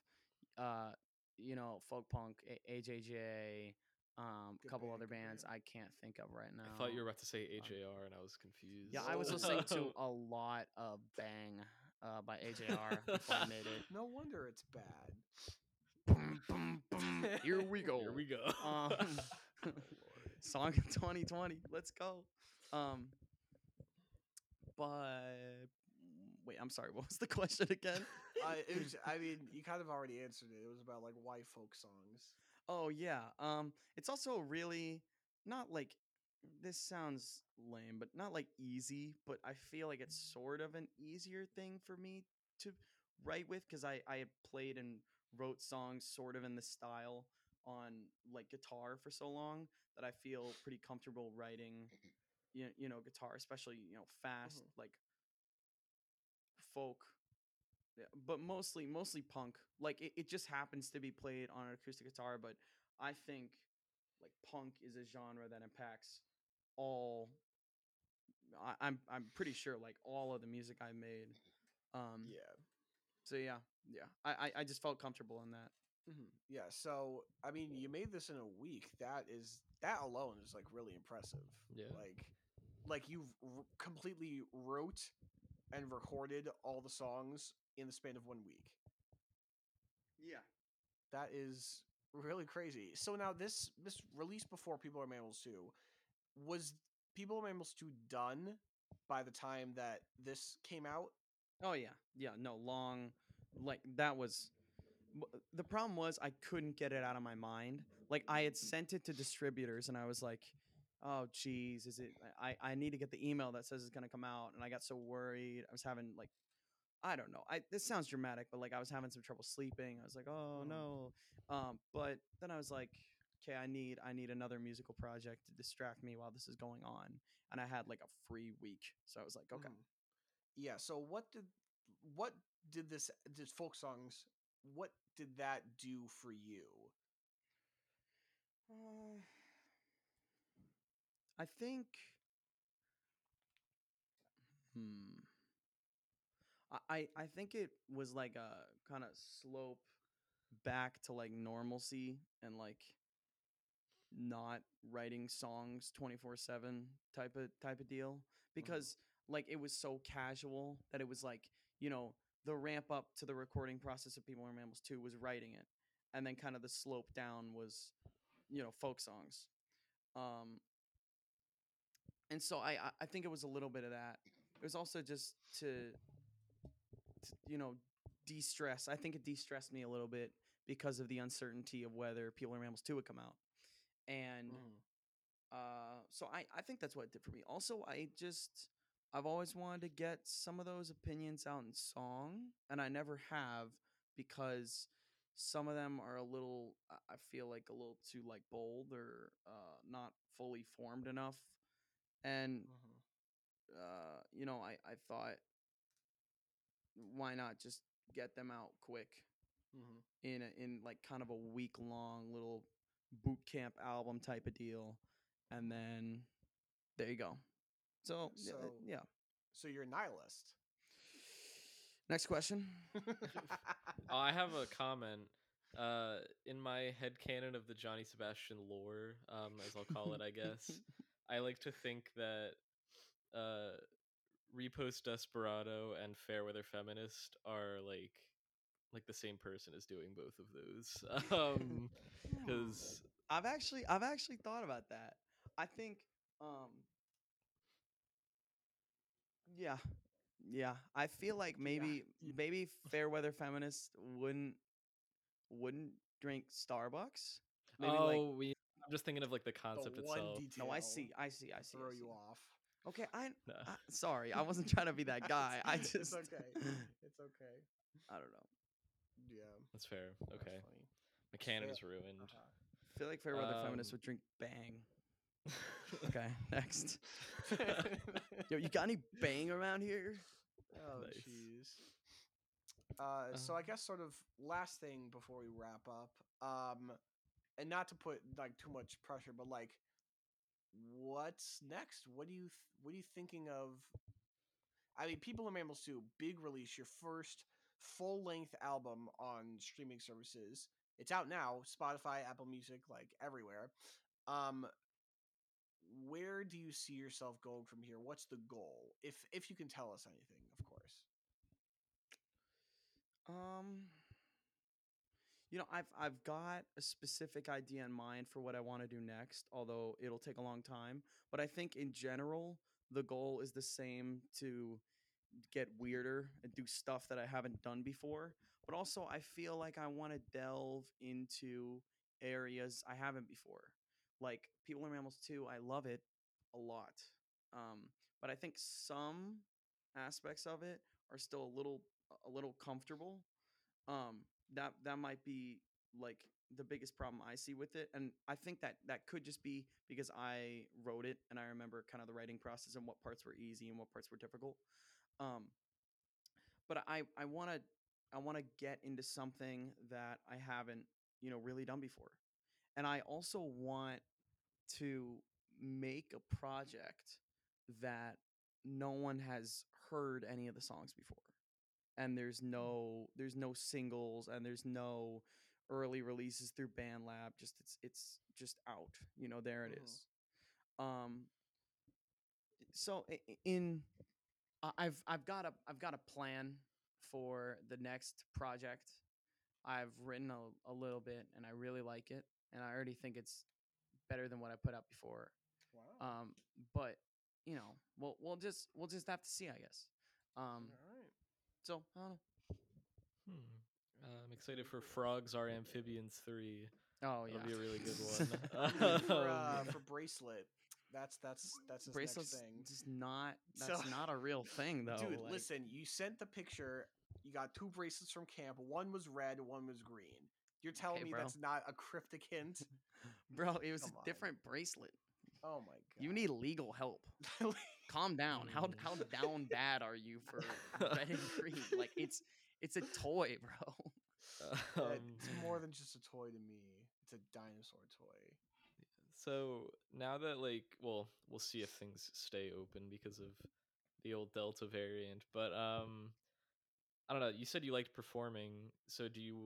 uh, you know, folk punk, a- AJJ, um, a couple band, other bands band. I can't think of right now. I thought you were about to say AJR, and I was confused. Yeah, I was listening to Oh. [laughs] a lot of Bang uh, by AJR [laughs] before I made it. No wonder it's bad. Boom, boom, boom. Here we go. [laughs] Here we go. Um, song of 2020. Let's go. Um, but wait, I'm sorry. What was the question again? I, it was, I mean, you kind of already answered it. It was about like why folk songs. Oh yeah. Um it's also really not like this sounds lame, but not like easy, but I feel like it's mm. sort of an easier thing for me to write with cuz I I had played and wrote songs sort of in the style on like guitar for so long that I feel [sighs] pretty comfortable writing mm-hmm. you, you know guitar especially you know fast mm-hmm. like folk but mostly mostly punk. Like it, it just happens to be played on an acoustic guitar, but I think like punk is a genre that impacts all. I, I'm I'm pretty sure like all of the music I made. Um, Yeah. So yeah, yeah. I, I I just felt comfortable in that. hmm Yeah. So I mean, you made this in a week. That is that alone is like really impressive. Yeah. Like, like you r- completely wrote and recorded all the songs in the span of one week. Yeah. That is really crazy. So now this this release before People Are Mammals 2. Was People Are Mammals 2 done by the time that this came out? Oh yeah, yeah. No, long, like that was. Uh, the problem was I couldn't get it out of my mind. Like I had sent it to distributors, and I was like, "Oh, geez, is it? I I need to get the email that says it's gonna come out." And I got so worried. I was having like, I don't know. I this sounds dramatic, but like I was having some trouble sleeping. I was like, "Oh Mhm. no," um. But then I was like, "Okay, I need I need another musical project to distract me while this is going on." And I had like a free week, so I was like, "Okay." Mhm. Yeah. So what did what did this this folk songs? What did that do for you? Uh, I think. Hmm. I I think it was like a kind of slope back to like normalcy and like not writing songs 24/7 type of type of deal because like it was so casual that it was like, you know, the ramp up to the recording process of People Are Mammals 2 was writing it and then kind of the slope down was you know folk songs um and so I, I think it was a little bit of that. It was also just to, to you know de-stress. I think it de-stressed me a little bit because of the uncertainty of whether people are mammals 2 would come out. And uh so i i think that's what it did for me. Also i just i've always wanted to get some of those opinions out in song and i never have because some of them are a little I- i feel like a little too like bold or uh not fully formed enough and uh you know i i thought why not just get them out quick Mm-hmm. in a, in like kind of a week long little boot camp album type of deal and then there you go so, yeah, uh, So- yeah So you're a nihilist. next question Oh, [laughs] I [laughs] have a comment. Uh, in my head canon of the Johnny Sebastian lore, um, as I'll call it, I guess, I like to think that uh, Repost Desperado and Fairweather Feminist are like like the same person is doing both of those. [laughs] Um, [laughs] because I've actually I've actually thought about that. I think um yeah. Yeah. I feel like maybe yeah. maybe [laughs] fairweather feminist wouldn't wouldn't drink Starbucks. Maybe oh, like we. I'm just thinking of like the concept the itself. No, I see. I see. I see. I throw see. you off. Okay, I, [laughs] No. I sorry. I wasn't [laughs] trying to be that guy. I [laughs] just it's okay. It's okay. I don't know. Yeah. That's fair. Okay, funny. my canon is ruined. Uh-huh. I feel like fair weather feminists Um, would drink bang. Okay, next. Yo, you got any bang around here? Oh Nice. jeez. Uh, so I guess sort of last thing before we wrap up, um, and not to put like too much pressure, but like, what's next? What do you th- what are you thinking of? I mean, People Are Mammals 2, big release, your first full length album on streaming services. It's out now, Spotify, Apple Music, like everywhere. Um, where do you see yourself going from here? What's the goal? If if you can tell us anything, of course. Um, you know, I've I've got a specific idea in mind for what I want to do next, although it'll take a long time. But I think in general, the goal is the same to get weirder and do stuff that I haven't done before. But also, I feel like I want to delve into areas I haven't before. Like People Are Mammals 2, I love it a lot. Um, but I think some aspects of it are still a little a little comfortable. Um, that that might be like the biggest problem I see with it, and I think that that could just be because I wrote it and I remember kind of the writing process and what parts were easy and what parts were difficult. Um, but I I want to I want to get into something that I haven't you know really done before, and I also want to make a project that no one has heard any of the songs before and there's no there's no singles and there's no early releases through bandlab just it's it's just out you know there it Mhm. is um so in i've i've got a i've got a plan for the next project i've written a, a little bit and i really like it and i already think it's better than what i put out before Wow. um but you know we'll we'll just we'll just have to see i guess um. So i don't know Hmm. Uh, I'm excited for Frogs Are Amphibians 3. oh yeah That'll be a really good [laughs] one. [laughs] for uh, Um, for bracelet. That's that's that's his bracelets next thing. just not that's So- not a real thing [laughs] though Dude, like- listen, you sent the picture. You got two bracelets from camp. One was red, one was green. You're telling Okay, me bro. that's not a cryptic hint? bro it was Come a on. different bracelet Oh my god. you need legal help [laughs] calm down how Mm. how down [laughs] bad are you for red and green like it's it's a toy [laughs] bro um, it's more than just a toy to me. It's a dinosaur toy. So now that like, well, we'll see if things stay open because of the old Delta variant. But um, I don't know. You said you liked performing, so do you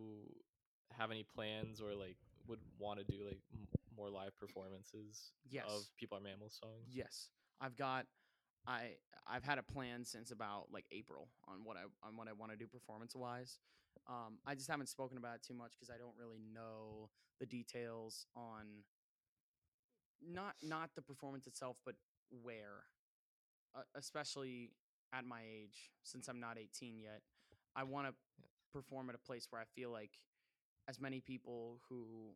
have any plans or like would want to do like m- more live performances Yes. of People Are Mammals songs? Yes, I've got. I I've had a plan since about like April on what I on what I want to do performance wise. Um, I just haven't spoken about it too much because I don't really know the details on not not the performance itself, but where, uh, especially at my age, since I'm not 18 yet. I want to perform at a place where I feel like as many people who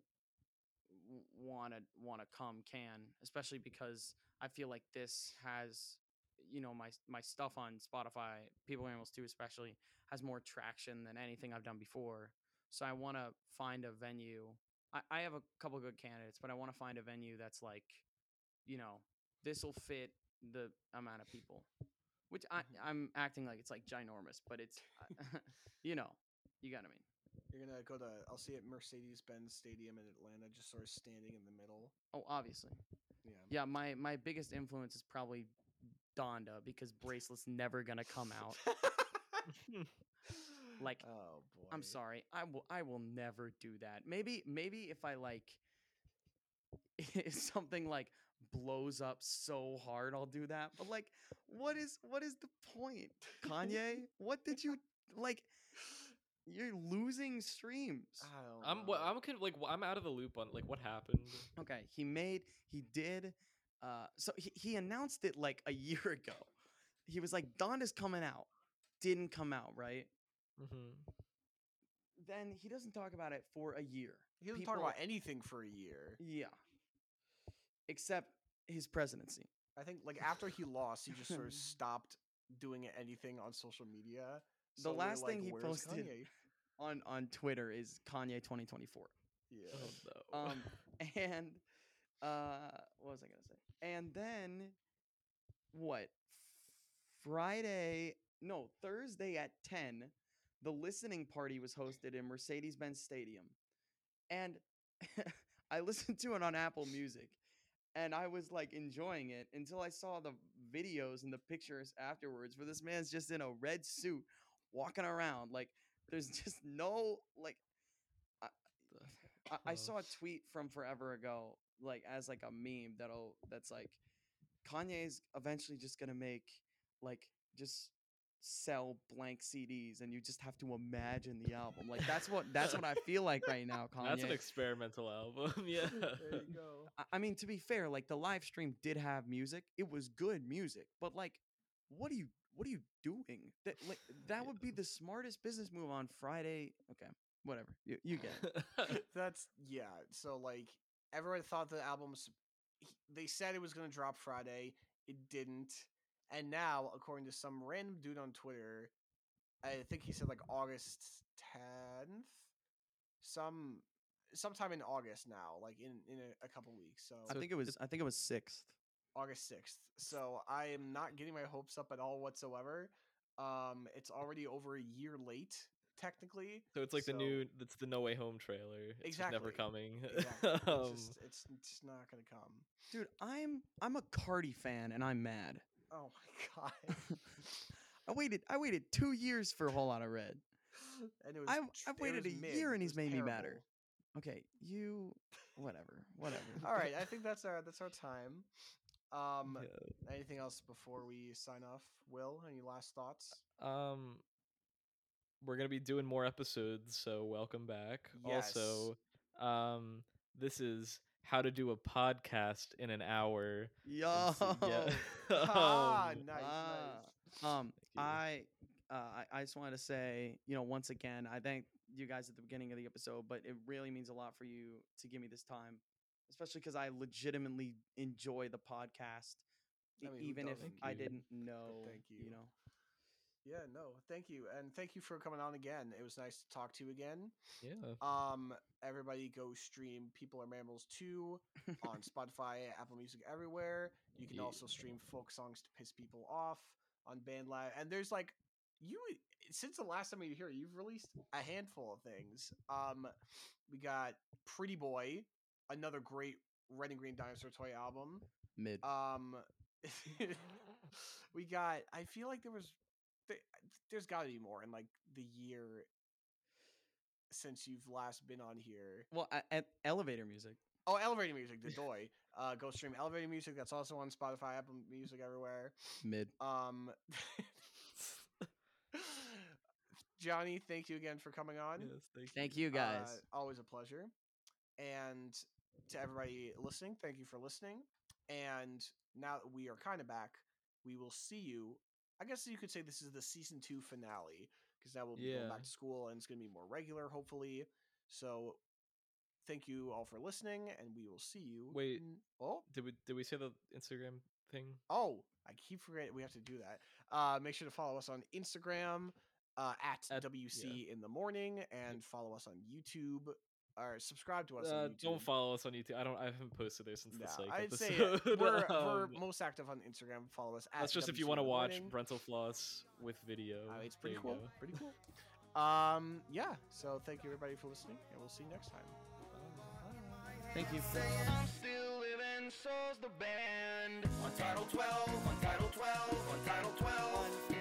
want to want to come can, especially because I feel like this has you know my my stuff on Spotify, People Animals 2 especially has more traction than anything I've done before. So I want to find a venue. I, I have a couple good candidates, but I want to find a venue that's like, you know, this will fit the amount of people. Which I, mm-hmm. I'm acting like it's like ginormous, but it's, [laughs] [laughs] you know, you got to mean. You're gonna go to. I'll see at Mercedes-Benz Stadium in Atlanta, just sort of standing in the middle. Oh, obviously. Yeah. Yeah, my my biggest influence is probably Donda because Bracelet's never gonna come [laughs] out. [laughs] Like, oh boy. I'm sorry, I will I will never do that. Maybe maybe if I like, [laughs] if something like blows up so hard, I'll do that. But like, what is what is the point, Kanye? what did you like? You're losing streams. I don't I'm know. wha- I'm kind of like I'm out of the loop on like what happened. Okay, he made he did uh so he, he announced it like a [laughs] year ago. He was like Donda's coming out. Didn't come out, right? hmm Then he doesn't talk about it for a year. he doesn't talk about anything for a year. Yeah. Except his presidency. I think like after he lost, he just sort of [laughs] stopped doing anything on social media. The So we're last thing he posted- Kanye?" On on Twitter is Kanye 2024. Yeah. Oh no. Um [laughs] and uh what was I gonna say? And then what? Friday no, Thursday at 10, the listening party was hosted in Mercedes Benz Stadium. And [laughs] I listened to it on Apple Music and I was like enjoying it until I saw the videos and the pictures afterwards where this man's just in a red suit walking around. Like there's [laughs] just no like I, [sighs] I Oh. saw a tweet from forever ago, like as like a meme that'll that's like Kanye's eventually just gonna make like just sell blank CDs and you just have to imagine the album. Like that's what that's what I feel like right now, Kanye. [laughs] That's an experimental album. [laughs] yeah. there you go. I- I mean, to be fair, like the live stream did have music. It was good music, but like, what are you what are you doing? That like that would be the smartest business move on Friday. Okay, whatever. You you get it. [laughs] That's yeah. So like everyone thought the album's. he- They said it was gonna drop Friday. It didn't. And now, according to some random dude on Twitter, I think he said like August tenth, some sometime in August now, like in in a, a couple weeks. So, I think it was I think it was sixth. August sixth. So I am not getting my hopes up at all whatsoever. Um, it's already over a year late, technically. so it's like So- the new that's the No Way Home trailer. It's just never coming. [laughs] Exactly. it's, Um, just, it's just not gonna come. Dude, I'm I'm a Carti fan and I'm mad. Oh my [laughs] god. I waited I waited two years for a whole lot of red. and it was I've- I've it waited a mid, year and he's made me madder. Okay, you whatever, whatever. [laughs] All right, I think that's our that's our time. Um, yeah. anything else before we sign off? Will, any last thoughts? Um, we're gonna be doing more episodes, so welcome back. Also, um, this is how to do a podcast in an hour. Yo. so- yeah. ah, Um, nice, nice. Um. I, uh, I, I just want to say, you know, once again, I thank you guys at the beginning of the episode, but it really means a lot for you to give me this time, especially because I legitimately enjoy the podcast, I mean, even if doesn't? I you. didn't know. thank you. You know, Yeah, no, thank you, and thank you for coming on again. It was nice to talk to you again. yeah. Um, everybody go stream People Are Mammals 2 on [laughs] Spotify, Apple Music, everywhere. You can Yeah. also stream folk songs to piss people off on BandLab. And there's like you since the last time we were here, you've released a handful of things. Um, we got Pretty Boy, another great Red and Green Dinosaur toy album. mid. Um, [laughs] [laughs] we got. I feel like there was. There, there's got to be more in like the year since you've last been on here. well, a- e- elevator music. Oh, Elevator Music, the [laughs] Doy. Uh, go stream Elevator Music. That's also on Spotify, Apple Music, everywhere. Mid. Um, Johnny, thank you again for coming on. yes, thank, Thank you guys. Uh, always a pleasure. And to everybody listening, thank you for listening. And now that we are kind of back, we will see you. I guess you could say this is the season two finale because now we'll be going back to school and it's going to be more regular, hopefully. So thank you all for listening, and we will see you. Wait. in- oh, Did we did we say the Instagram thing? oh, I keep forgetting we have to do that. Uh, make sure to follow us on Instagram uh, at, At- WC in the morning and follow us on YouTube or subscribe to us Uh, on YouTube. don't follow us on YouTube. I don't. I haven't posted there since [laughs] No, the psych I'd say we're, we're Um, most active on Instagram. Follow us. At That's just if you want to watch morning. Rental Floss with video. Uh, it's pretty you cool. go. Pretty cool. [laughs] Um, yeah. So thank you everybody for listening, and we'll see you next time. Thank you. I'm still living, so's the band. Untitled 12, Untitled 12, Untitled 12.